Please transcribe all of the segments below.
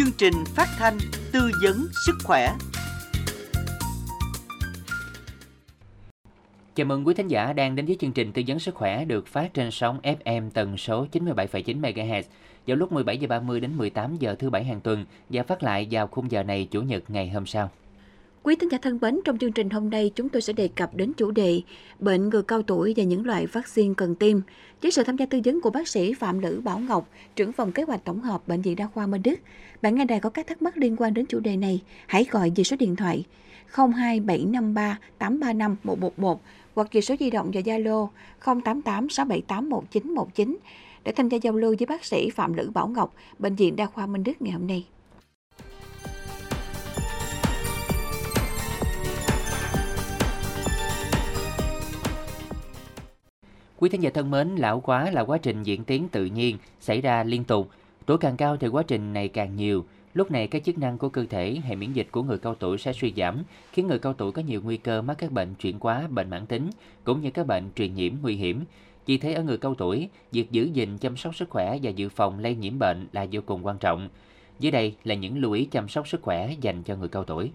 chương trình phát thanh tư vấn sức khỏe. Chào mừng quý thính giả đang đến với chương trình tư vấn sức khỏe được phát trên sóng FM tần số 97,9 MHz vào lúc 17 giờ 30 đến 18 giờ thứ bảy hàng tuần và phát lại vào khung giờ này chủ nhật ngày hôm sau. Quý thính giả thân mến, trong chương trình hôm nay chúng tôi sẽ đề cập đến chủ đề bệnh người cao tuổi và những loại vaccine cần tiêm. Với sự tham gia tư vấn của bác sĩ Phạm Lữ Bảo Ngọc, trưởng phòng kế hoạch tổng hợp Bệnh viện Đa khoa Minh Đức. Bạn nghe đài có các thắc mắc liên quan đến chủ đề này, hãy gọi về số điện thoại 02753 835 111 hoặc về số di động và Zalo 088 678 1919 để tham gia giao lưu với bác sĩ Phạm Lữ Bảo Ngọc, Bệnh viện Đa khoa Minh Đức ngày hôm nay. Quý thính giả thân mến, lão quá là quá trình diễn tiến tự nhiên, xảy ra liên tục. Tuổi càng cao thì quá trình này càng nhiều. Lúc này các chức năng của cơ thể, hệ miễn dịch của người cao tuổi sẽ suy giảm, khiến người cao tuổi có nhiều nguy cơ mắc các bệnh chuyển hóa, bệnh mãn tính, cũng như các bệnh truyền nhiễm nguy hiểm. Vì thế ở người cao tuổi, việc giữ gìn chăm sóc sức khỏe và dự phòng lây nhiễm bệnh là vô cùng quan trọng. Dưới đây là những lưu ý chăm sóc sức khỏe dành cho người cao tuổi.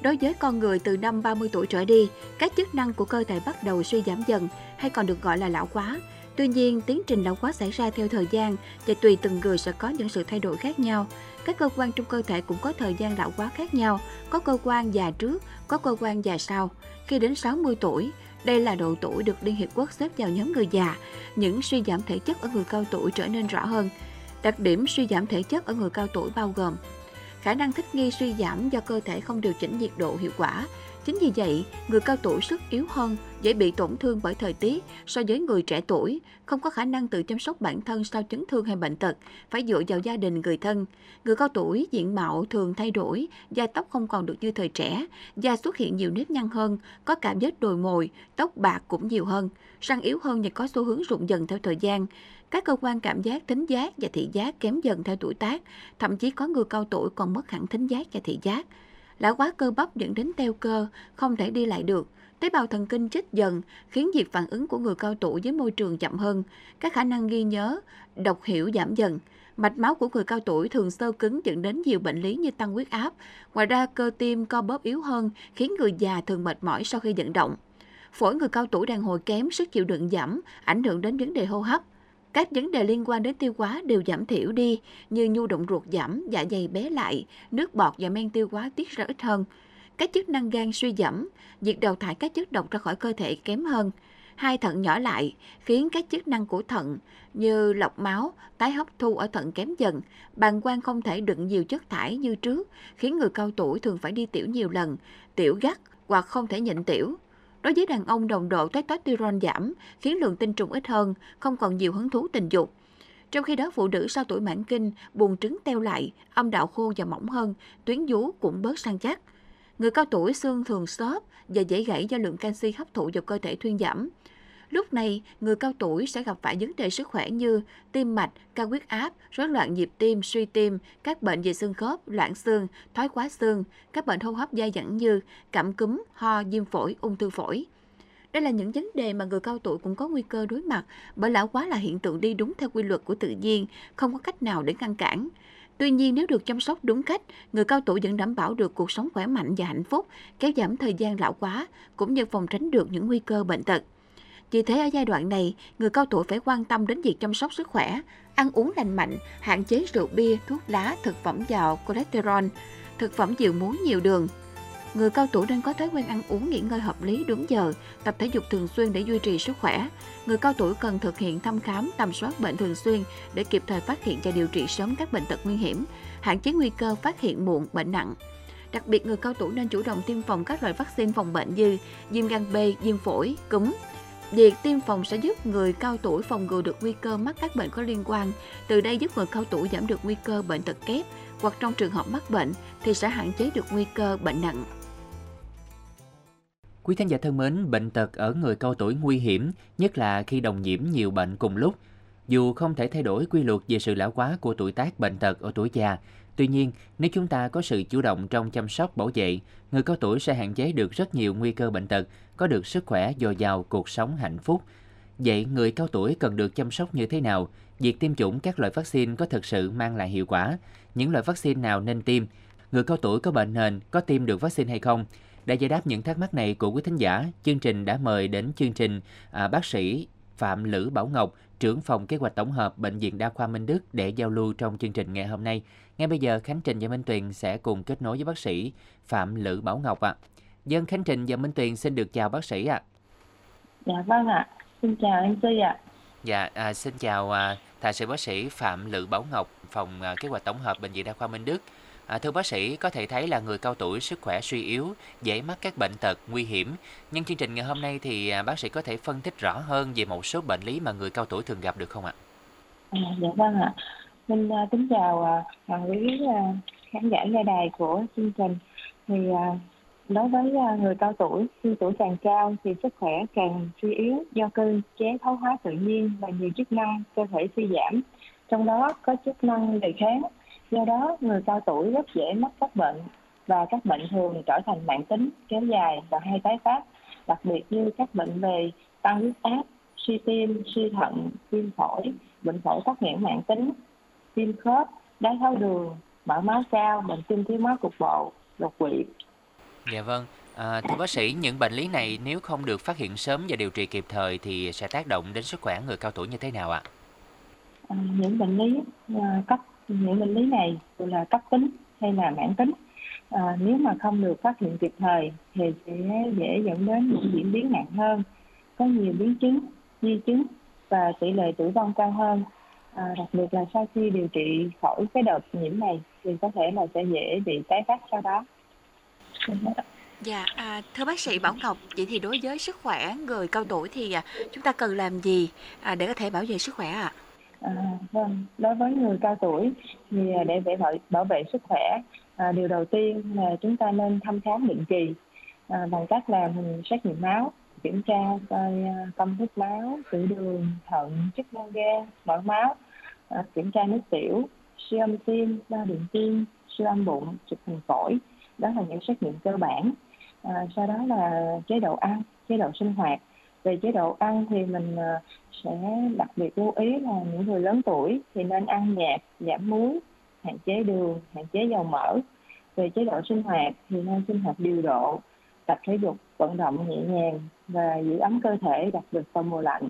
Đối với con người từ năm 30 tuổi trở đi, các chức năng của cơ thể bắt đầu suy giảm dần hay còn được gọi là lão hóa. Tuy nhiên, tiến trình lão hóa xảy ra theo thời gian và tùy từng người sẽ có những sự thay đổi khác nhau. Các cơ quan trong cơ thể cũng có thời gian lão hóa khác nhau, có cơ quan già trước, có cơ quan già sau. Khi đến 60 tuổi, đây là độ tuổi được Liên Hiệp Quốc xếp vào nhóm người già. Những suy giảm thể chất ở người cao tuổi trở nên rõ hơn. Đặc điểm suy giảm thể chất ở người cao tuổi bao gồm khả năng thích nghi suy giảm do cơ thể không điều chỉnh nhiệt độ hiệu quả. Chính vì vậy, người cao tuổi sức yếu hơn, dễ bị tổn thương bởi thời tiết so với người trẻ tuổi, không có khả năng tự chăm sóc bản thân sau chấn thương hay bệnh tật, phải dựa vào gia đình người thân. Người cao tuổi diện mạo thường thay đổi, da tóc không còn được như thời trẻ, da xuất hiện nhiều nếp nhăn hơn, có cảm giác đồi mồi, tóc bạc cũng nhiều hơn, răng yếu hơn và có xu hướng rụng dần theo thời gian. Các cơ quan cảm giác, thính giác và thị giác kém dần theo tuổi tác, thậm chí có người cao tuổi còn mất hẳn thính giác và thị giác. Lão quá cơ bắp dẫn đến teo cơ, không thể đi lại được. Tế bào thần kinh chết dần, khiến việc phản ứng của người cao tuổi với môi trường chậm hơn. Các khả năng ghi nhớ, đọc hiểu giảm dần. Mạch máu của người cao tuổi thường sơ cứng dẫn đến nhiều bệnh lý như tăng huyết áp. Ngoài ra, cơ tim co bóp yếu hơn, khiến người già thường mệt mỏi sau khi vận động. Phổi người cao tuổi đàn hồi kém, sức chịu đựng giảm, ảnh hưởng đến vấn đề hô hấp. Các vấn đề liên quan đến tiêu hóa đều giảm thiểu đi như nhu động ruột giảm, dạ dày bé lại, nước bọt và men tiêu hóa tiết ra ít hơn. Các chức năng gan suy giảm, việc đào thải các chất độc ra khỏi cơ thể kém hơn. Hai thận nhỏ lại khiến các chức năng của thận như lọc máu, tái hấp thu ở thận kém dần, bàng quang không thể đựng nhiều chất thải như trước, khiến người cao tuổi thường phải đi tiểu nhiều lần, tiểu gắt hoặc không thể nhịn tiểu. Đối với đàn ông, đồng độ testosterone giảm, khiến lượng tinh trùng ít hơn, không còn nhiều hứng thú tình dục. Trong khi đó, phụ nữ sau tuổi mãn kinh, buồn trứng teo lại, âm đạo khô và mỏng hơn, tuyến vú cũng bớt săn chắc. Người cao tuổi xương thường xốp và dễ gãy do lượng canxi hấp thụ vào cơ thể thuyên giảm. Lúc này, người cao tuổi sẽ gặp phải vấn đề sức khỏe như tim mạch, cao huyết áp, rối loạn nhịp tim, suy tim, các bệnh về xương khớp, loãng xương, thoái hóa xương, các bệnh hô hấp dai dẳng như cảm cúm, ho, viêm phổi, ung thư phổi. Đây là những vấn đề mà người cao tuổi cũng có nguy cơ đối mặt bởi lão quá là hiện tượng đi đúng theo quy luật của tự nhiên, không có cách nào để ngăn cản. Tuy nhiên nếu được chăm sóc đúng cách, người cao tuổi vẫn đảm bảo được cuộc sống khỏe mạnh và hạnh phúc, kéo giảm thời gian lão quá, cũng như phòng tránh được những nguy cơ bệnh tật. Vì thế ở giai đoạn này, người cao tuổi phải quan tâm đến việc chăm sóc sức khỏe, ăn uống lành mạnh, hạn chế rượu bia, thuốc lá, thực phẩm giàu, cholesterol, thực phẩm nhiều muối nhiều đường. Người cao tuổi nên có thói quen ăn uống nghỉ ngơi hợp lý đúng giờ, tập thể dục thường xuyên để duy trì sức khỏe. Người cao tuổi cần thực hiện thăm khám, tầm soát bệnh thường xuyên để kịp thời phát hiện và điều trị sớm các bệnh tật nguy hiểm, hạn chế nguy cơ phát hiện muộn bệnh nặng. Đặc biệt người cao tuổi nên chủ động tiêm phòng các loại vaccine phòng bệnh như viêm gan B, viêm phổi, cúm, Việc tiêm phòng sẽ giúp người cao tuổi phòng ngừa được nguy cơ mắc các bệnh có liên quan, từ đây giúp người cao tuổi giảm được nguy cơ bệnh tật kép hoặc trong trường hợp mắc bệnh thì sẽ hạn chế được nguy cơ bệnh nặng. Quý khán giả thân mến, bệnh tật ở người cao tuổi nguy hiểm, nhất là khi đồng nhiễm nhiều bệnh cùng lúc. Dù không thể thay đổi quy luật về sự lão hóa của tuổi tác bệnh tật ở tuổi già, tuy nhiên, nếu chúng ta có sự chủ động trong chăm sóc bảo vệ, người cao tuổi sẽ hạn chế được rất nhiều nguy cơ bệnh tật, có được sức khỏe dồi dào, cuộc sống hạnh phúc. Vậy người cao tuổi cần được chăm sóc như thế nào? Việc tiêm chủng các loại vaccine có thực sự mang lại hiệu quả? Những loại vaccine nào nên tiêm? Người cao tuổi có bệnh nền có tiêm được vaccine hay không? Để giải đáp những thắc mắc này của quý thính giả, chương trình đã mời đến chương trình à, bác sĩ Phạm Lữ Bảo Ngọc, trưởng phòng kế hoạch tổng hợp Bệnh viện Đa khoa Minh Đức để giao lưu trong chương trình ngày hôm nay. Ngay bây giờ, Khánh Trình và Minh Tuyền sẽ cùng kết nối với bác sĩ Phạm Lữ Bảo Ngọc ạ. À. Dân Khánh Trình và Minh Tuyền xin được chào bác sĩ ạ. À. Dạ vâng ạ. Xin chào anh Duy ạ. Dạ, à, xin chào à, thạc sĩ bác sĩ Phạm Lự Bảo Ngọc, phòng à, kế hoạch tổng hợp Bệnh viện Đa khoa Minh Đức. À, thưa bác sĩ, có thể thấy là người cao tuổi sức khỏe suy yếu, dễ mắc các bệnh tật nguy hiểm. Nhưng chương trình ngày hôm nay thì à, bác sĩ có thể phân tích rõ hơn về một số bệnh lý mà người cao tuổi thường gặp được không ạ? À, dạ vâng ạ. Xin uh, kính chào uh, quý uh, khán giả nghe đài của chương trình. Thì uh, đối với à, người cao tuổi, khi tuổi càng cao thì sức khỏe càng suy yếu do cơ chế thoái hóa tự nhiên và nhiều chức năng cơ thể suy giảm. Trong đó có chức năng đề kháng Do đó, người cao tuổi rất dễ mắc các bệnh và các bệnh thường trở thành mạng tính, kéo dài và hay tái phát, đặc biệt như các bệnh về tăng huyết áp, suy tim, suy thận, viêm phổi, bệnh phổi tắc nghẽn mạng tính, viêm khớp, đái tháo đường, mỡ máu cao, bệnh tim thiếu máu cục bộ, đột quỵ. Dạ vâng. À, thưa bác sĩ, những bệnh lý này nếu không được phát hiện sớm và điều trị kịp thời thì sẽ tác động đến sức khỏe người cao tuổi như thế nào ạ? À, những bệnh lý à, cấp những bệnh lý này dù là cấp tính hay là mãn tính à, nếu mà không được phát hiện kịp thời thì sẽ dễ dẫn đến những diễn biến nặng hơn có nhiều biến chứng di chứng và tỷ lệ tử vong cao hơn à, đặc biệt là sau khi điều trị khỏi cái đợt nhiễm này thì có thể là sẽ dễ bị tái phát sau đó Dạ, à, thưa bác sĩ Bảo Ngọc, vậy thì đối với sức khỏe người cao tuổi thì à, chúng ta cần làm gì à, để có thể bảo vệ sức khỏe ạ? À? À, vâng, đối với người cao tuổi thì à, để bảo bảo vệ sức khỏe, à, điều đầu tiên là chúng ta nên thăm khám định kỳ à, bằng cách làm xét nghiệm máu, kiểm tra coi à, công thức máu, tiểu đường, thận, chức năng gan, mỡ máu, à, kiểm tra nước tiểu, siêu âm tim, đo điện tim, siêu âm bụng, chụp hình phổi. Đó là những xét nghiệm cơ bản. À, sau đó là chế độ ăn, chế độ sinh hoạt về chế độ ăn thì mình à, sẽ đặc biệt lưu ý là những người lớn tuổi thì nên ăn nhạt giảm muối hạn chế đường hạn chế dầu mỡ về chế độ sinh hoạt thì nên sinh hoạt điều độ tập thể dục vận động nhẹ nhàng và giữ ấm cơ thể đặc biệt vào mùa lạnh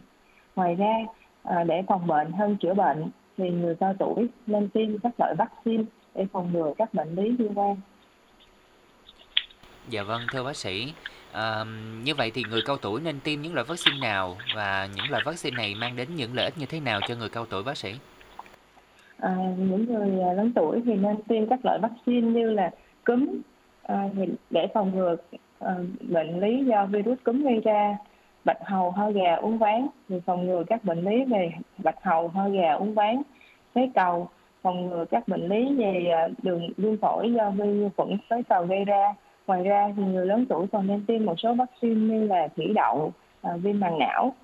ngoài ra à, để phòng bệnh hơn chữa bệnh thì người cao tuổi nên tiêm các loại vaccine để phòng ngừa các bệnh lý liên quan. Dạ vâng, thưa bác sĩ, À, như vậy thì người cao tuổi nên tiêm những loại vaccine nào? Và những loại vaccine này mang đến những lợi ích như thế nào cho người cao tuổi bác sĩ? À, những người à, lớn tuổi thì nên tiêm các loại vaccine như là cúm à, để phòng ngừa à, bệnh lý do virus cúm gây ra, bạch hầu, ho gà, uống ván thì phòng ngừa các bệnh lý về bạch hầu, ho gà, uống ván, phế cầu, phòng ngừa các bệnh lý về à, đường viêm phổi do vi khuẩn phế cầu gây ra ngoài ra thì người lớn tuổi còn nên tiêm một số vaccine như là thủy đậu à, viêm màng não.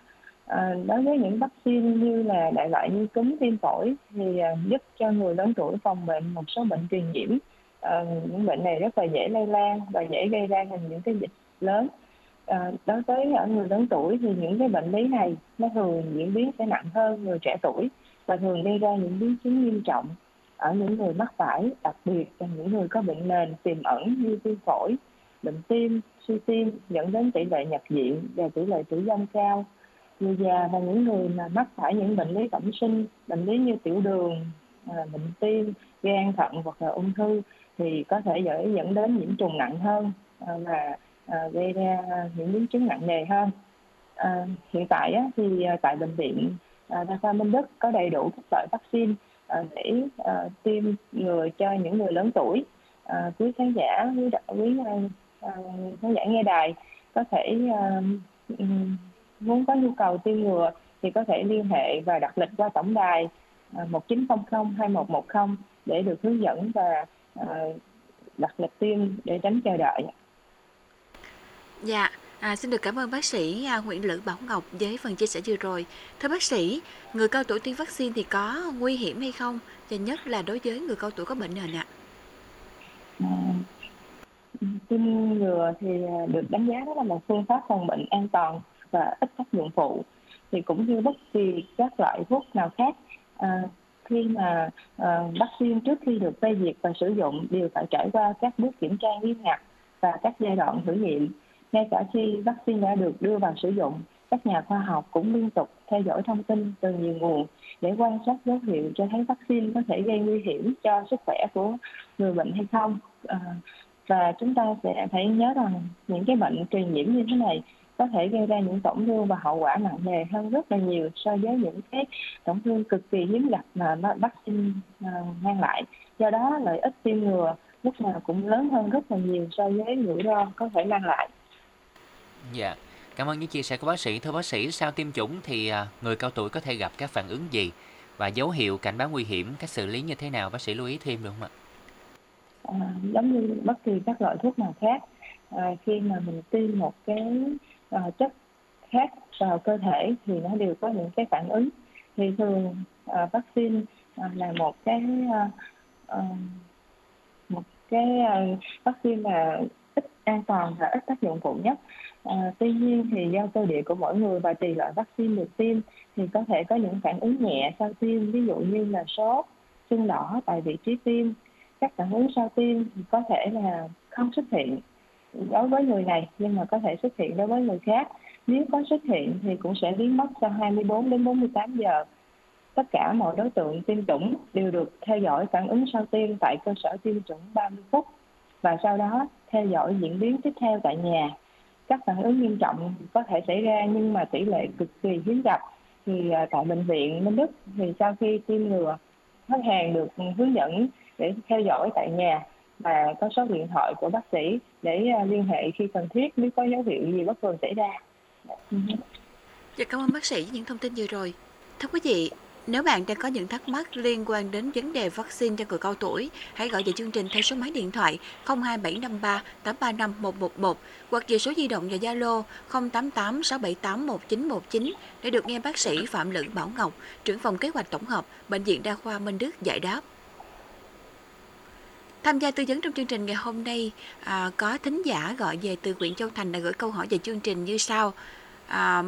À, đối với những vaccine như là đại loại như cúm viêm phổi thì à, giúp cho người lớn tuổi phòng bệnh một số bệnh truyền nhiễm. À, những bệnh này rất là dễ lây lan và dễ gây ra thành những cái dịch lớn. À, đối với ở người lớn tuổi thì những cái bệnh lý này nó thường diễn biến sẽ nặng hơn người trẻ tuổi và thường gây ra những biến chứng nghiêm trọng ở những người mắc phải, đặc biệt là những người có bệnh nền tiềm ẩn như viêm phổi, bệnh tim, suy tim dẫn đến tỷ lệ nhập viện và tỷ lệ tử vong cao. Người già và những người mà mắc phải những bệnh lý bẩm sinh, bệnh lý như tiểu đường, à, bệnh tim, gan, thận hoặc là ung thư thì có thể dễ dẫn đến nhiễm trùng nặng hơn à, và à, gây ra những biến chứng nặng nề hơn. À, hiện tại á, thì tại bệnh viện Đa khoa Minh Đức có đầy đủ các loại vaccine Ờ, để ờ, tiêm ngừa cho những người lớn tuổi ờ, quý khán giả quý quý khán giả nghe đài có thể ừ, muốn có nhu cầu tiêm ngừa thì có thể liên hệ và đặt lịch qua tổng đài uh, 1900 2110 để được hướng dẫn và đặt lịch tiêm để tránh chờ đợi. Dạ, À, xin được cảm ơn bác sĩ à, Nguyễn Lữ Bảo Ngọc với phần chia sẻ vừa rồi. Thưa bác sĩ, người cao tuổi tiêm vaccine thì có nguy hiểm hay không? Và nhất là đối với người cao tuổi có bệnh nền ạ. À, tiêm ngừa thì được đánh giá đó là một phương pháp phòng bệnh an toàn và ít tác dụng phụ. thì cũng như bất kỳ các loại thuốc nào khác à, khi mà à, uh, vaccine trước khi được phê duyệt và sử dụng đều phải trải qua các bước kiểm tra nghiêm ngặt và các giai đoạn thử nghiệm. Ngay cả khi vaccine đã được đưa vào sử dụng, các nhà khoa học cũng liên tục theo dõi thông tin từ nhiều nguồn để quan sát dấu hiệu cho thấy vaccine có thể gây nguy hiểm cho sức khỏe của người bệnh hay không. À, và chúng ta sẽ phải nhớ rằng những cái bệnh truyền nhiễm như thế này có thể gây ra những tổn thương và hậu quả nặng nề hơn rất là nhiều so với những cái tổn thương cực kỳ hiếm gặp mà vaccine à, mang lại. Do đó lợi ích tiêm ngừa lúc nào cũng lớn hơn rất là nhiều so với rủi ro có thể mang lại. Dạ, cảm ơn những chia sẻ của bác sĩ. Thưa bác sĩ, sau tiêm chủng thì à, người cao tuổi có thể gặp các phản ứng gì và dấu hiệu cảnh báo nguy hiểm, cách xử lý như thế nào? Bác sĩ lưu ý thêm được không ạ? À, giống như bất kỳ các loại thuốc nào khác, à, khi mà mình tiêm một cái à, chất khác vào cơ thể thì nó đều có những cái phản ứng thì thường à, vaccine à, là một cái à, à một cái à, vaccine mà ít an toàn và ít tác dụng phụ nhất À, tuy nhiên thì do cơ địa của mỗi người và tùy loại vaccine được tiêm thì có thể có những phản ứng nhẹ sau tiêm ví dụ như là sốt, sưng đỏ tại vị trí tiêm. Các phản ứng sau tiêm thì có thể là không xuất hiện đối với người này nhưng mà có thể xuất hiện đối với người khác. Nếu có xuất hiện thì cũng sẽ biến mất sau 24 đến 48 giờ. Tất cả mọi đối tượng tiêm chủng đều được theo dõi phản ứng sau tiêm tại cơ sở tiêm chủng 30 phút và sau đó theo dõi diễn biến tiếp theo tại nhà các phản ứng nghiêm trọng có thể xảy ra nhưng mà tỷ lệ cực kỳ hiếm gặp thì à, tại bệnh viện Minh Đức thì sau khi tiêm ngừa khách hàng được hướng dẫn để theo dõi tại nhà và có số điện thoại của bác sĩ để à, liên hệ khi cần thiết nếu có dấu hiệu gì bất thường xảy ra. Dạ cảm ơn bác sĩ những thông tin vừa rồi. Thưa quý vị, nếu bạn đang có những thắc mắc liên quan đến vấn đề vaccine cho người cao tuổi, hãy gọi về chương trình theo số máy điện thoại 02753 835 111 hoặc về số di động và Zalo 088 678 1919 để được nghe bác sĩ Phạm Lữ Bảo Ngọc, trưởng phòng kế hoạch tổng hợp, Bệnh viện Đa khoa Minh Đức giải đáp. Tham gia tư vấn trong chương trình ngày hôm nay à, có thính giả gọi về từ huyện Châu Thành đã gửi câu hỏi về chương trình như sau. À,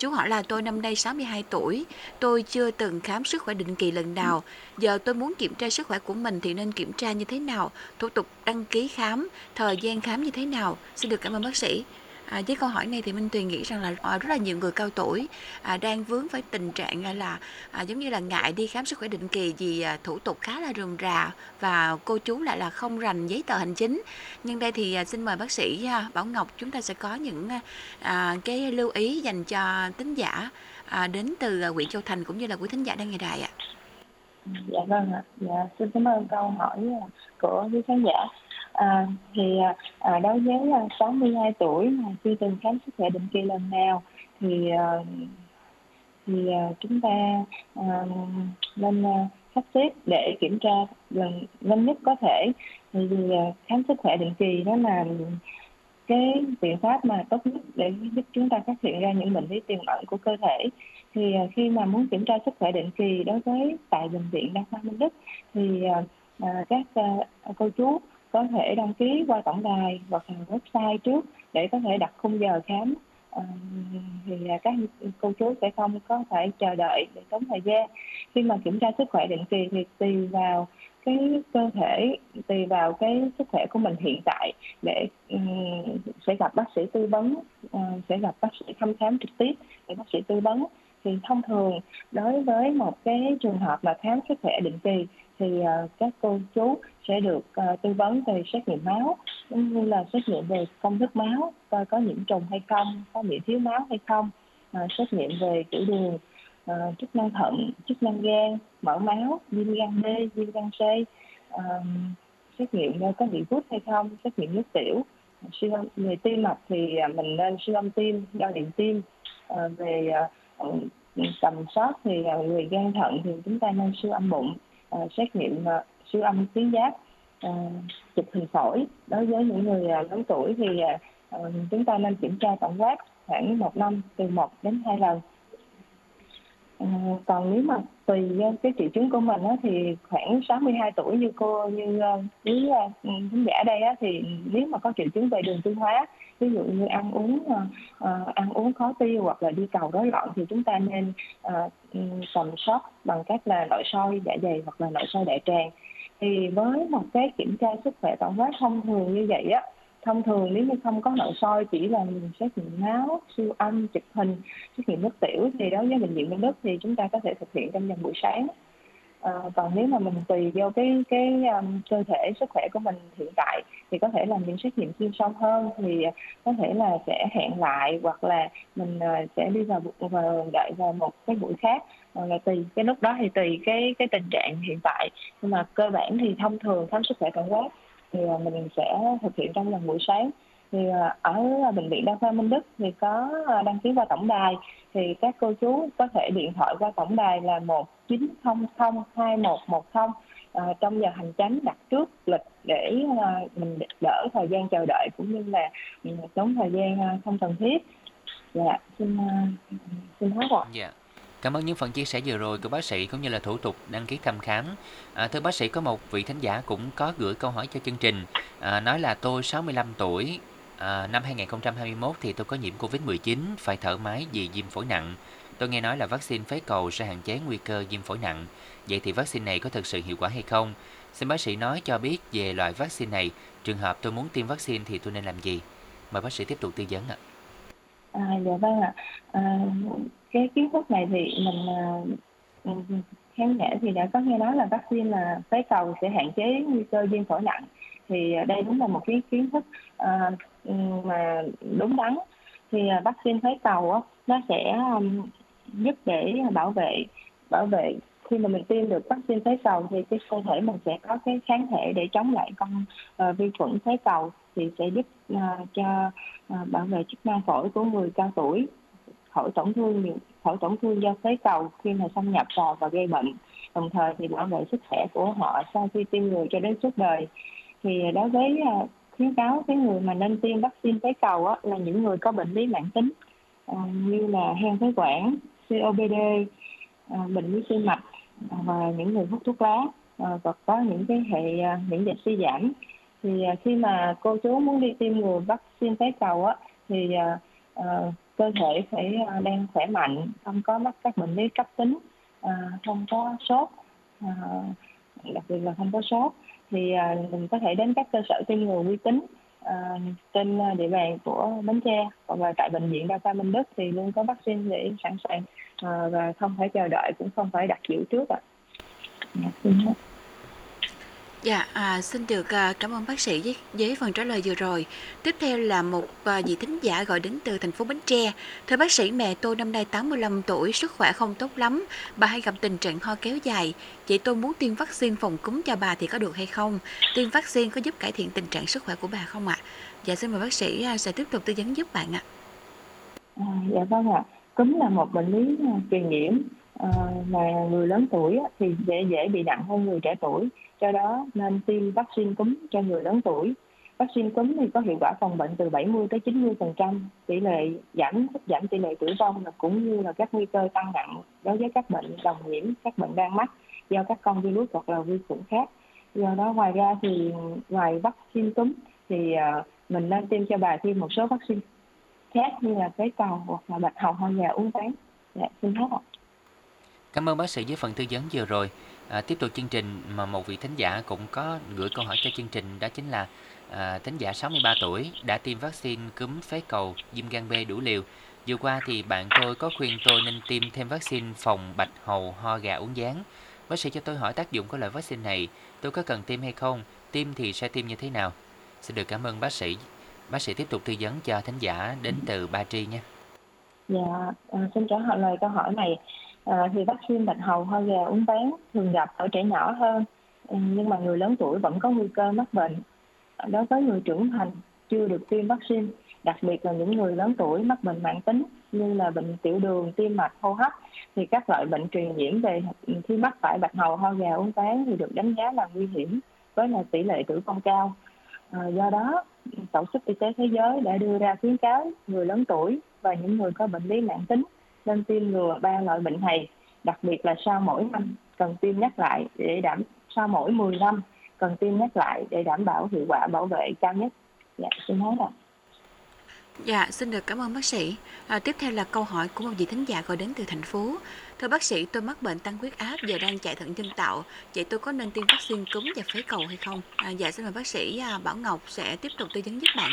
chú hỏi là tôi năm nay 62 tuổi, tôi chưa từng khám sức khỏe định kỳ lần nào. Giờ tôi muốn kiểm tra sức khỏe của mình thì nên kiểm tra như thế nào? Thủ tục đăng ký khám, thời gian khám như thế nào? Xin được cảm ơn bác sĩ. À, với câu hỏi này thì Minh Tuyền nghĩ rằng là à, rất là nhiều người cao tuổi à, đang vướng phải tình trạng là à, giống như là ngại đi khám sức khỏe định kỳ vì à, thủ tục khá là rườm rà và cô chú lại là không rành giấy tờ hành chính. Nhưng đây thì à, xin mời bác sĩ à, Bảo Ngọc chúng ta sẽ có những à, à cái lưu ý dành cho tính giả à, đến từ à, huyện Châu Thành cũng như là quý thính giả đang nghe đài ạ. Dạ vâng ạ. Dạ, xin cảm ơn câu hỏi của quý khán giả à, thì à, đối với à, 62 tuổi mà chưa từng khám sức khỏe định kỳ lần nào thì à, thì à, chúng ta à, nên à, sắp xếp để kiểm tra lần nhanh nhất có thể. Thì à, khám sức khỏe định kỳ đó là cái biện pháp mà tốt nhất để giúp chúng ta phát hiện ra những bệnh lý tiềm ẩn của cơ thể. Thì à, khi mà muốn kiểm tra sức khỏe định kỳ đối với tại bệnh viện đa khoa Minh Đức thì à, à các à, cô chú có thể đăng ký qua tổng đài hoặc là website trước để có thể đặt khung giờ khám. À, thì các cô chú sẽ không có phải chờ đợi để tốn thời gian. Khi mà kiểm tra sức khỏe định kỳ thì tùy vào cái cơ thể tùy vào cái sức khỏe của mình hiện tại để um, sẽ gặp bác sĩ tư vấn uh, sẽ gặp bác sĩ thăm khám trực tiếp để bác sĩ tư vấn. Thì thông thường đối với một cái trường hợp mà khám sức khỏe định kỳ thì uh, các cô chú sẽ được uh, tư vấn về xét nghiệm máu cũng như là xét nghiệm về công thức máu coi có nhiễm trùng hay không có bị thiếu máu hay không uh, xét nghiệm về tiểu đường uh, chức năng thận chức năng gan mỡ máu viêm gan B viêm gan C uh, xét nghiệm có bị gút hay không xét nghiệm nước tiểu. Siêu âm về tim mạch thì à, mình nên siêu âm tim đo điện tim uh, về uh, tầm soát thì uh, người gan thận thì chúng ta nên siêu âm bụng uh, xét nghiệm uh, siêu âm tuyến giáp uh, chụp hình phổi. Đối với những người uh, lớn tuổi thì uh, chúng ta nên kiểm tra tổng quát khoảng một năm từ một đến hai lần. Ừ, còn nếu mà tùy cái triệu chứng của mình á, thì khoảng 62 tuổi như cô như ờ, quý ờ, ừ, khán giả đây á, thì nếu mà có triệu chứng về đường tiêu hóa ví dụ như ăn uống uh, ăn uống khó tiêu hoặc là đi cầu rối loạn thì chúng ta nên uh, tầm soát bằng cách là nội soi dạ dày hoặc là nội soi đại tràng. Thì với một cái kiểm tra sức khỏe tổng quát thông thường như vậy á thông thường nếu như không có nội soi chỉ là mình xét nghiệm máu siêu âm chụp hình xét nghiệm nước tiểu thì đối với bệnh viện Minh Đức thì chúng ta có thể thực hiện trong vòng buổi sáng. À, còn nếu mà mình tùy vô cái cái um, cơ thể sức khỏe của mình hiện tại thì có thể làm những xét nghiệm chuyên sâu hơn thì có thể là sẽ hẹn lại hoặc là mình uh, sẽ đi vào vào đợi vào một cái buổi khác. Hoặc là tùy cái lúc đó thì tùy cái cái tình trạng hiện tại. Nhưng mà cơ bản thì thông thường khám sức khỏe tổng quát thì à, mình sẽ thực hiện trong lần buổi sáng. Thì à, ở à, bệnh viện đa khoa Minh Đức thì có đăng ký qua tổng đài. Thì các cô chú có thể điện thoại qua tổng đài là một chín không không hai một một không. Trong giờ hành chánh đặt trước lịch để mình đỡ thời gian chờ đợi cũng như là ừ, tốn thời gian không cần thiết. Dạ xin xin hết ạ. Dạ. Cảm ơn những phần chia sẻ vừa rồi của bác sĩ cũng như là thủ tục đăng ký thăm khám. À, thưa bác sĩ, có một vị thính giả cũng có gửi câu hỏi cho chương trình. À, nói là tôi 65 tuổi, à, năm 2021 thì tôi có nhiễm Covid-19, phải thở máy vì viêm phổi nặng. Tôi nghe nói là vaccine phế cầu sẽ hạn chế nguy cơ viêm phổi nặng. Vậy thì vaccine này có thực sự hiệu quả hay không? Xin bác sĩ nói cho biết về loại vaccine này. Trường hợp tôi muốn tiêm vaccine thì tôi nên làm gì? Mời bác sĩ tiếp tục tư vấn ạ. À, dạ vâng ạ. À, cái kiến thức này thì mình uh, khán giả thì đã có nghe nói là vaccine là phế cầu sẽ hạn chế nguy cơ viêm phổi nặng. Thì à, đây đúng là một cái kiến thức uh, mà đúng đắn. Thì à, vaccine phế cầu á, nó sẽ um, giúp để bảo vệ bảo vệ khi mà mình tiêm được vaccine phế cầu thì cái cơ thể mình sẽ có cái kháng thể để chống lại con uh, vi khuẩn phế cầu thì sẽ giúp uh, cho uh, bảo vệ chức năng phổi của người cao tuổi khỏi tổn thương khỏi tổn thương do phế cầu khi mà xâm nhập vào và gây bệnh. Đồng thời thì bảo vệ sức khỏe của họ sau khi tiêm ngừa cho đến suốt đời. Thì đối với à, khuyến cáo cái người mà nên tiêm vaccine phế cầu á, là những người có bệnh lý mãn tính à, như là hen phế quản COPD à, bệnh lý tim mạch à, và những người hút thuốc lá à, và có những cái hệ à, miễn dịch suy giảm. Thì à, khi mà cô chú muốn đi tiêm ngừa vaccine phế cầu á thì à, à, cơ thể phải ờ, đang khỏe mạnh, không có mắc các bệnh lý cấp tính ờ, không có sốt ờ, đặc biệt là không có sốt thì mình có thể đến các cơ sở tiêm ngừa uy tín trên địa bàn của Bến Tre hoặc là tại bệnh viện Đa khoa Minh Đức thì luôn có vaccine để sẵn sàng và không phải chờ đợi, cũng không phải đặt giữ trước ạ. À. Dạ, à, xin được à, cảm ơn bác sĩ với, với phần trả lời vừa rồi. Tiếp theo là một à, vị thính giả gọi đến từ thành phố Bến Tre. Thưa bác sĩ, mẹ tôi năm nay 85 tuổi, sức khỏe không tốt lắm. Bà hay gặp tình trạng ho kéo dài. Vậy tôi muốn tiêm vaccine phòng cúm cho bà thì có được hay không? Tiêm vaccine có giúp cải thiện tình trạng sức khỏe của bà không ạ? Dạ, xin mời bác sĩ à, sẽ tiếp tục tư vấn giúp bạn ạ. À, dạ vâng ạ. Cúm là một bệnh lý à, truyền nhiễm à, mà người lớn tuổi thì dễ dễ bị nặng hơn người trẻ tuổi do đó nên tiêm vaccine cúm cho người lớn tuổi. Vaccine cúm thì có hiệu quả phòng bệnh từ 70 tới 90 phần trăm, tỷ lệ giảm giảm tỷ lệ tử vong là cũng như là các nguy cơ tăng nặng đối với các bệnh đồng nhiễm, các bệnh đang mắc do các con virus hoặc là vi khuẩn khác. Do đó ngoài ra thì ngoài vaccine cúm thì à, mình nên tiêm cho bà thêm một số vaccine khác như là phế cầu hoặc là bạch hầu ho gà uống ván. Dạ xin hết ạ. Cảm ơn bác sĩ với phần tư vấn vừa rồi. À, tiếp tục chương trình mà một vị thính giả cũng có gửi câu hỏi cho chương trình đó chính là à, thính giả 63 tuổi đã tiêm vaccine cúm phế cầu viêm gan B đủ liều. Vừa qua thì bạn tôi có khuyên tôi nên tiêm thêm vaccine phòng bạch hầu ho gà uống gián. Bác sĩ cho tôi hỏi tác dụng của loại vaccine này, tôi có cần tiêm hay không? Tiêm thì sẽ tiêm như thế nào? Xin được cảm ơn bác sĩ. Bác sĩ tiếp tục tư vấn cho thính giả đến từ Ba Tri nha. Dạ, à, xin trả lời câu hỏi này à, thì vaccine bạch hầu ho gà uống ván thường gặp ở trẻ nhỏ hơn. Ừ, nhưng mà người lớn tuổi vẫn có nguy cơ mắc bệnh. Đối với người trưởng thành chưa được tiêm vaccine đặc biệt là những người lớn tuổi mắc bệnh mãn tính như là bệnh tiểu đường tim mạch hô hấp thì các loại bệnh truyền nhiễm về khi mắc phải bạch hầu ho gà uống ván thì được đánh giá là nguy hiểm với là tỷ lệ tử vong cao. À, do đó tổ chức y tế thế giới đã đưa ra khuyến cáo người lớn tuổi và những người có bệnh lý mãn tính nên tiêm ngừa ba loại bệnh này đặc biệt là sau mỗi năm cần tiêm nhắc lại để đảm sau mỗi 10 năm cần tiêm nhắc lại để đảm bảo hiệu quả bảo vệ cao nhất. Dạ, xin hết ạ. Dạ, xin được cảm ơn bác sĩ. À, tiếp theo là câu hỏi của một vị thính giả gọi đến từ thành phố. Thưa bác sĩ, tôi mắc bệnh tăng huyết áp giờ đang chạy thận nhân tạo. Vậy tôi có nên tiêm vaccine cúm và phế cầu hay không? À, dạ, xin mời bác sĩ à, Bảo Ngọc sẽ tiếp tục tư vấn giúp bạn.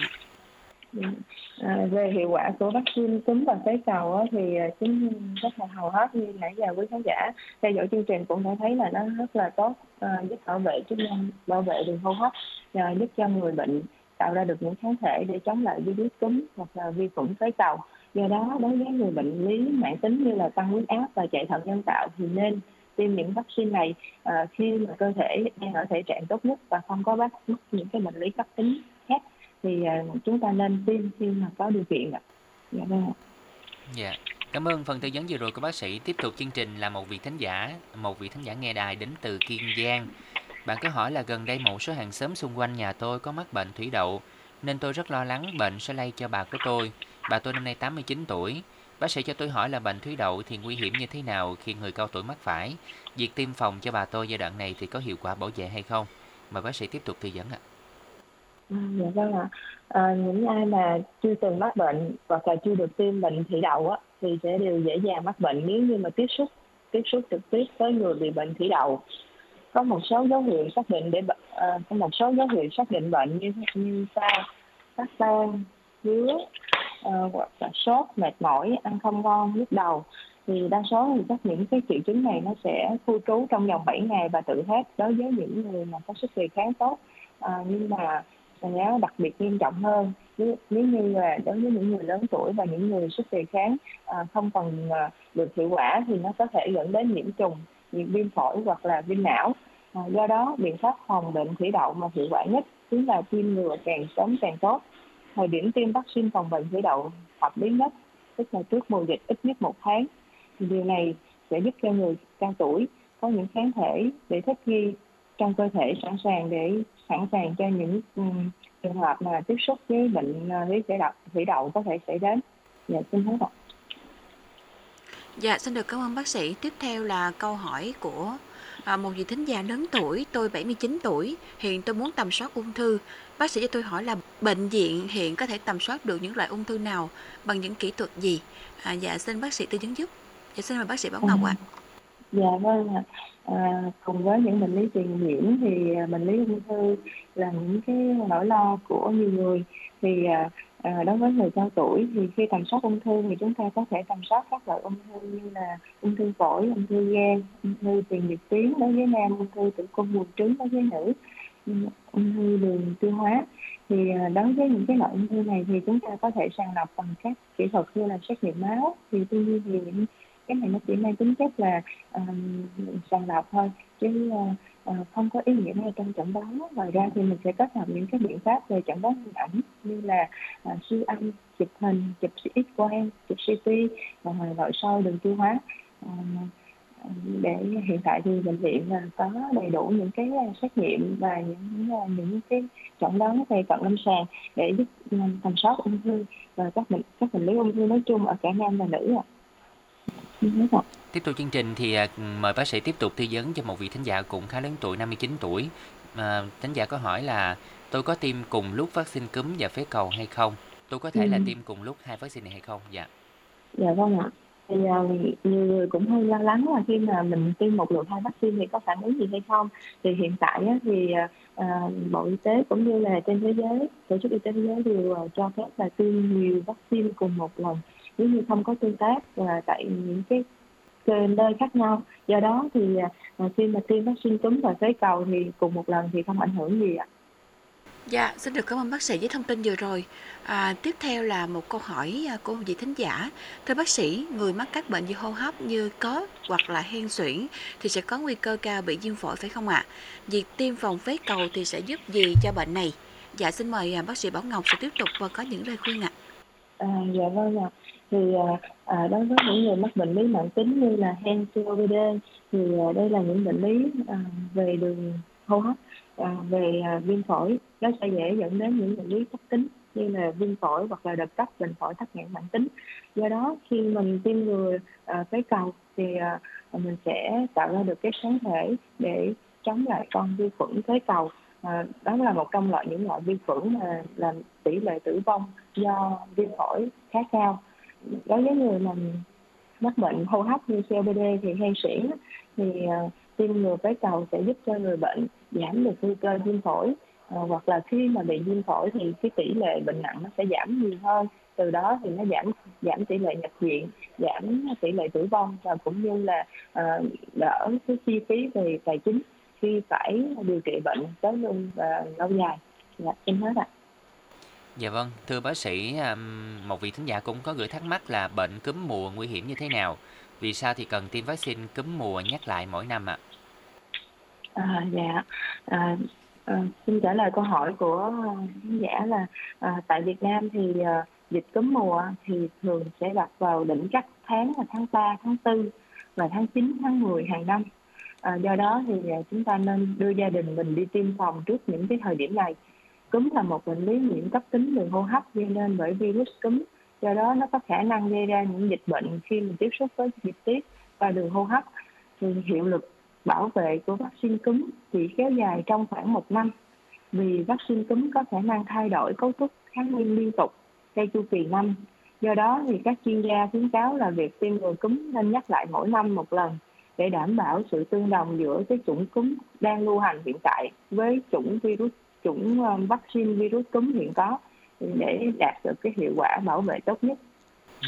À, về hiệu quả của vaccine cúm và phế cầu á, thì à, chính rất là hầu hết như nãy giờ quý khán giả theo dõi chương trình cũng đã thấy là nó rất là tốt à, giúp bảo vệ chức năng bảo vệ đường hô hấp à, giúp cho người bệnh tạo ra được những kháng thể để chống lại virus cúm hoặc là vi khuẩn phế cầu. Do đó đối với người bệnh lý mạng tính như là tăng huyết áp và chạy thận nhân tạo thì nên tiêm những vaccine này à, khi mà cơ thể đang ở thể trạng tốt nhất và không có bắt mắc những cái bệnh lý cấp tính thì à, chúng ta nên tiêm khi mà có điều kiện ạ. Dạ vâng. Dạ. Cảm ơn phần tư vấn vừa rồi của bác sĩ. Tiếp tục chương trình là một vị thính giả, một vị thính giả nghe đài đến từ Kiên Giang. Bạn có hỏi là gần đây một số hàng xóm xung quanh nhà tôi có mắc bệnh thủy đậu, nên tôi rất lo lắng bệnh sẽ lây cho bà của tôi. Bà tôi năm nay 89 tuổi. Bác sĩ cho tôi hỏi là bệnh thủy đậu thì nguy hiểm như thế nào khi người cao tuổi mắc phải? Việc tiêm phòng cho bà tôi giai đoạn này thì có hiệu quả bảo vệ hay không? Mời bác sĩ tiếp tục tư vấn ạ. À, dạ vâng ạ. À, những ai mà chưa từng mắc bệnh hoặc là chưa được tiêm bệnh thủy đậu á, thì sẽ đều dễ dàng mắc bệnh nếu như mà tiếp xúc tiếp xúc trực tiếp với người bị bệnh thủy đậu. Có một số dấu hiệu xác định để ờ, có một số dấu hiệu xác định bệnh như như sau phát ban ngứa ờ, hoặc là sốt mệt mỏi ăn không ngon nhức đầu. Thì đa số thì các những cái triệu chứng này nó sẽ khu trú trong vòng 7 ngày và tự hết đối với những người mà có sức đề kháng tốt. À, nhưng mà sẽ đặc biệt nghiêm trọng hơn. Nếu, nếu như là đối với những người lớn tuổi và những người sức đề kháng à, không còn à, được hiệu quả thì nó có thể dẫn đến nhiễm trùng nhiễm viêm phổi hoặc là viêm não. À, do đó biện pháp phòng bệnh thủy đậu mà hiệu quả nhất chính là tiêm ngừa càng sớm càng tốt. Thời điểm tiêm vaccine phòng bệnh thủy đậu hợp lý nhất tức là trước mùa dịch ít nhất một tháng. Thì điều này sẽ giúp cho người cao tuổi có những kháng thể để thích nghi trong cơ thể sẵn sàng để sẵn sàng cho những um, trường hợp mà tiếp xúc với bệnh lý thủy đậu thủy đậu có thể xảy đến. Dạ xin hết ạ. Dạ, xin được cảm ơn bác sĩ. Tiếp theo là câu hỏi của à, một vị thính giả lớn tuổi, tôi 79 tuổi, hiện tôi muốn tầm soát ung thư. Bác sĩ cho tôi hỏi là bệnh viện hiện có thể tầm soát được những loại ung thư nào bằng những kỹ thuật gì? À, dạ, xin bác sĩ tư vấn giúp. Dạ, xin mời bác sĩ Bảo Ngọc ạ. À. Dạ vâng ạ. À, cùng với những bệnh lý truyền nhiễm thì à, bệnh lý ung thư là những cái nỗi lo của nhiều người thì à, à, đối với người cao tuổi thì khi tầm soát ung thư thì chúng ta có thể tầm soát các loại ung thư như là ung thư phổi, ung thư gan, ung thư tiền liệt tuyến đối với nam, ung thư tử cung buồng trứng đối với nữ, ung thư đường tiêu hóa thì à, đối với những cái loại ung thư này thì chúng ta có thể sàng lọc bằng các kỹ thuật như là xét nghiệm máu thì tuy nhiên thì những cái này nó chỉ mang tính chất là um, sàng lọc thôi chứ uh, uh, không có ý nghĩa ngay trong chẩn đoán ngoài ra thì mình sẽ kết hợp những cái biện pháp về chẩn đoán hình ảnh như là uh, siêu âm chụp hình chụp x quang chụp ct và nội soi đường tiêu hóa uh, để hiện tại thì bệnh viện là có đầy đủ những cái xét nghiệm và những những cái chẩn đoán về cận lâm sàng để giúp tầm soát ung thư và các bệnh các bệnh lý ung thư nói chung ở cả nam và nữ ạ. Tiếp tục chương trình thì à, mời bác sĩ tiếp tục tư vấn cho một vị thính giả cũng khá lớn tuổi 59 tuổi. À, thính giả có hỏi là tôi có tiêm cùng lúc vaccine cúm và phế cầu hay không? Tôi có thể ừ. là tiêm cùng lúc hai vaccine này hay không? Dạ. Dạ vâng ạ. Thì uh, nhiều người cũng hơi lo lắng là khi mà mình tiêm một lượng hai vaccine thì có phản ứng gì hay không? Thì hiện tại á, thì uh, Bộ Y tế cũng như là trên thế giới, tổ chức y tế thế giới đều uh, cho phép là tiêm nhiều vaccine cùng một lần nếu như không có tương tác và tại những cái nơi khác nhau do đó thì à, khi mà tiêm vaccine cúm và phế cầu thì cùng một lần thì không ảnh hưởng gì ạ Dạ, xin được cảm ơn bác sĩ với thông tin vừa rồi. À, tiếp theo là một câu hỏi à, của một vị thính giả. Thưa bác sĩ, người mắc các bệnh về hô hấp như có hoặc là hen suyễn thì sẽ có nguy cơ cao bị viêm phổi phải không ạ? Việc tiêm phòng phế cầu thì sẽ giúp gì cho bệnh này? Dạ, xin mời à, bác sĩ Bảo Ngọc sẽ tiếp tục và có những lời khuyên ạ. À, dạ vâng ạ. Thì à, à, đối với những người mắc bệnh lý mạng tính như là hen COPD thì à, đây là những bệnh lý à, về đường hô hấp à, về à, viêm phổi. Nó sẽ dễ dẫn đến những bệnh lý cấp tính như là viêm phổi hoặc là đợt cấp bệnh phổi tắc nghẽn mãn tính. Do đó khi mình tiêm ngừa à, phế cầu thì à, mình sẽ tạo ra được cái kháng thể để chống lại con vi khuẩn phế cầu. À, đó là một trong loại những loại vi khuẩn mà làm tỷ lệ tử vong do viêm phổi khá cao đối với người mà mắc bệnh hô hấp như COPD thì hay suyễn thì uh, tiêm ngừa phế cầu sẽ giúp cho người bệnh giảm được nguy cơ viêm phổi. Ờ, hoặc là khi mà bị viêm phổi thì cái tỷ lệ bệnh nặng nó sẽ giảm nhiều hơn. Từ đó thì nó giảm giảm tỷ lệ nhập viện giảm tỷ lệ tử vong và cũng như là uh, đỡ cái chi phí về tài chính khi phải điều trị bệnh tới luôn và lâu dài. Dạ em hết ạ. Dạ vâng, thưa bác sĩ, một vị thính giả cũng có gửi thắc mắc là bệnh cúm mùa nguy hiểm như thế nào? Vì sao thì cần tiêm vaccine cúm mùa nhắc lại mỗi năm ạ? À, dạ, à, à, xin trả lời câu hỏi của khán giả là à, tại Việt Nam thì à, dịch cúm mùa thì thường sẽ đặt vào đỉnh các tháng là tháng 3, tháng 4 và tháng 9, tháng 10 hàng năm. À, do đó thì à, chúng ta nên đưa gia đình mình đi tiêm phòng trước những cái thời điểm này. Cúm là một bệnh lý nhiễm cấp tính đường hô hấp gây nên bởi virus cúm. Do đó nó có khả năng gây ra những dịch bệnh khi mình tiếp xúc với dịch tiết và đường hô hấp. Thì hiệu lực bảo vệ của vaccine cúm chỉ kéo dài trong khoảng một năm. Vì vaccine cúm có khả năng thay đổi cấu trúc kháng nguyên liên tục theo chu kỳ năm. Do đó thì các chuyên gia khuyến cáo là việc tiêm ngừa cúm nên nhắc lại mỗi năm một lần để đảm bảo sự tương đồng giữa cái chủng cúm đang lưu hành hiện tại với chủng virus chủng ờ, vaccine virus cúm hiện có để đạt được cái hiệu quả bảo vệ tốt nhất.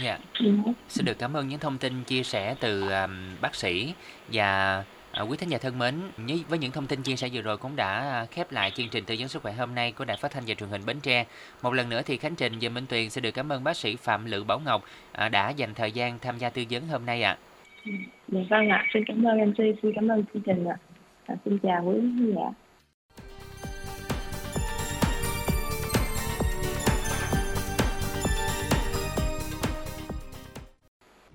Dạ. Ừ. Xin được cảm ơn những thông tin chia sẻ từ um, bác sĩ và À, quý thính giả thân mến, với những thông tin chia sẻ vừa rồi cũng đã khép lại chương trình tư vấn sức khỏe hôm nay của Đài Phát thanh và Truyền hình Bến Tre. Một lần nữa thì Khánh Trình và Minh Tuyền sẽ được cảm ơn bác sĩ Phạm Lự Bảo Ngọc à, đã dành thời gian tham gia tư vấn hôm nay ạ. À. Dạ vâng ạ, xin cảm ơn MC, xin cảm ơn chương trình ạ. À, xin chào quý khán giả.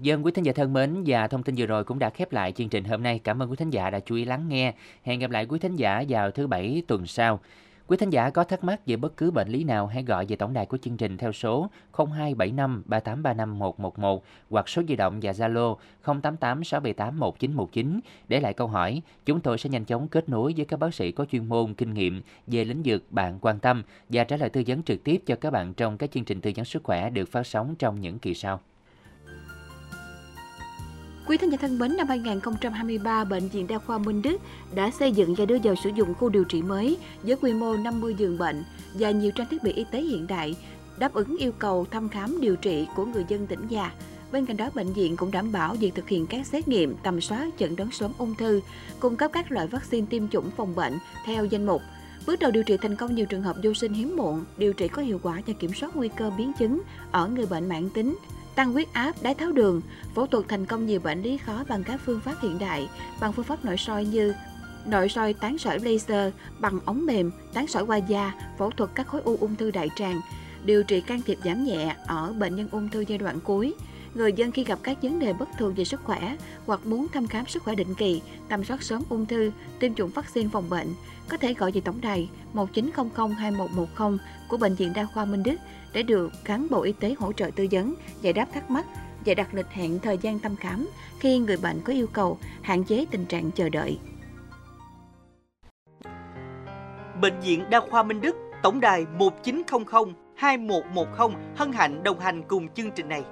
Dân quý thính giả thân mến và thông tin vừa rồi cũng đã khép lại chương trình hôm nay. Cảm ơn quý thính giả đã chú ý lắng nghe. Hẹn gặp lại quý thính giả vào thứ bảy tuần sau. Quý thính giả có thắc mắc về bất cứ bệnh lý nào hãy gọi về tổng đài của chương trình theo số 0275 3835 111 hoặc số di động và Zalo 088 678 1919 để lại câu hỏi. Chúng tôi sẽ nhanh chóng kết nối với các bác sĩ có chuyên môn, kinh nghiệm về lĩnh vực bạn quan tâm và trả lời tư vấn trực tiếp cho các bạn trong các chương trình tư vấn sức khỏe được phát sóng trong những kỳ sau. Quý thính giả thân mến, năm 2023, Bệnh viện Đa khoa Minh Đức đã xây dựng và đưa vào sử dụng khu điều trị mới với quy mô 50 giường bệnh và nhiều trang thiết bị y tế hiện đại, đáp ứng yêu cầu thăm khám điều trị của người dân tỉnh già. Bên cạnh đó, bệnh viện cũng đảm bảo việc thực hiện các xét nghiệm, tầm soát, chẩn đoán sớm ung thư, cung cấp các loại vaccine tiêm chủng phòng bệnh theo danh mục. Bước đầu điều trị thành công nhiều trường hợp vô sinh hiếm muộn, điều trị có hiệu quả và kiểm soát nguy cơ biến chứng ở người bệnh mãn tính, tăng huyết áp, đái tháo đường, phẫu thuật thành công nhiều bệnh lý khó bằng các phương pháp hiện đại, bằng phương pháp nội soi như nội soi tán sỏi laser, bằng ống mềm, tán sỏi qua da, phẫu thuật các khối u ung thư đại tràng, điều trị can thiệp giảm nhẹ ở bệnh nhân ung thư giai đoạn cuối. Người dân khi gặp các vấn đề bất thường về sức khỏe hoặc muốn thăm khám sức khỏe định kỳ, tầm soát sớm ung thư, tiêm chủng vaccine phòng bệnh, có thể gọi về tổng đài 1900 2110 của Bệnh viện Đa khoa Minh Đức để được cán bộ y tế hỗ trợ tư vấn, giải đáp thắc mắc và đặt lịch hẹn thời gian thăm khám khi người bệnh có yêu cầu, hạn chế tình trạng chờ đợi. Bệnh viện Đa khoa Minh Đức, tổng đài 1900 2110 hân hạnh đồng hành cùng chương trình này.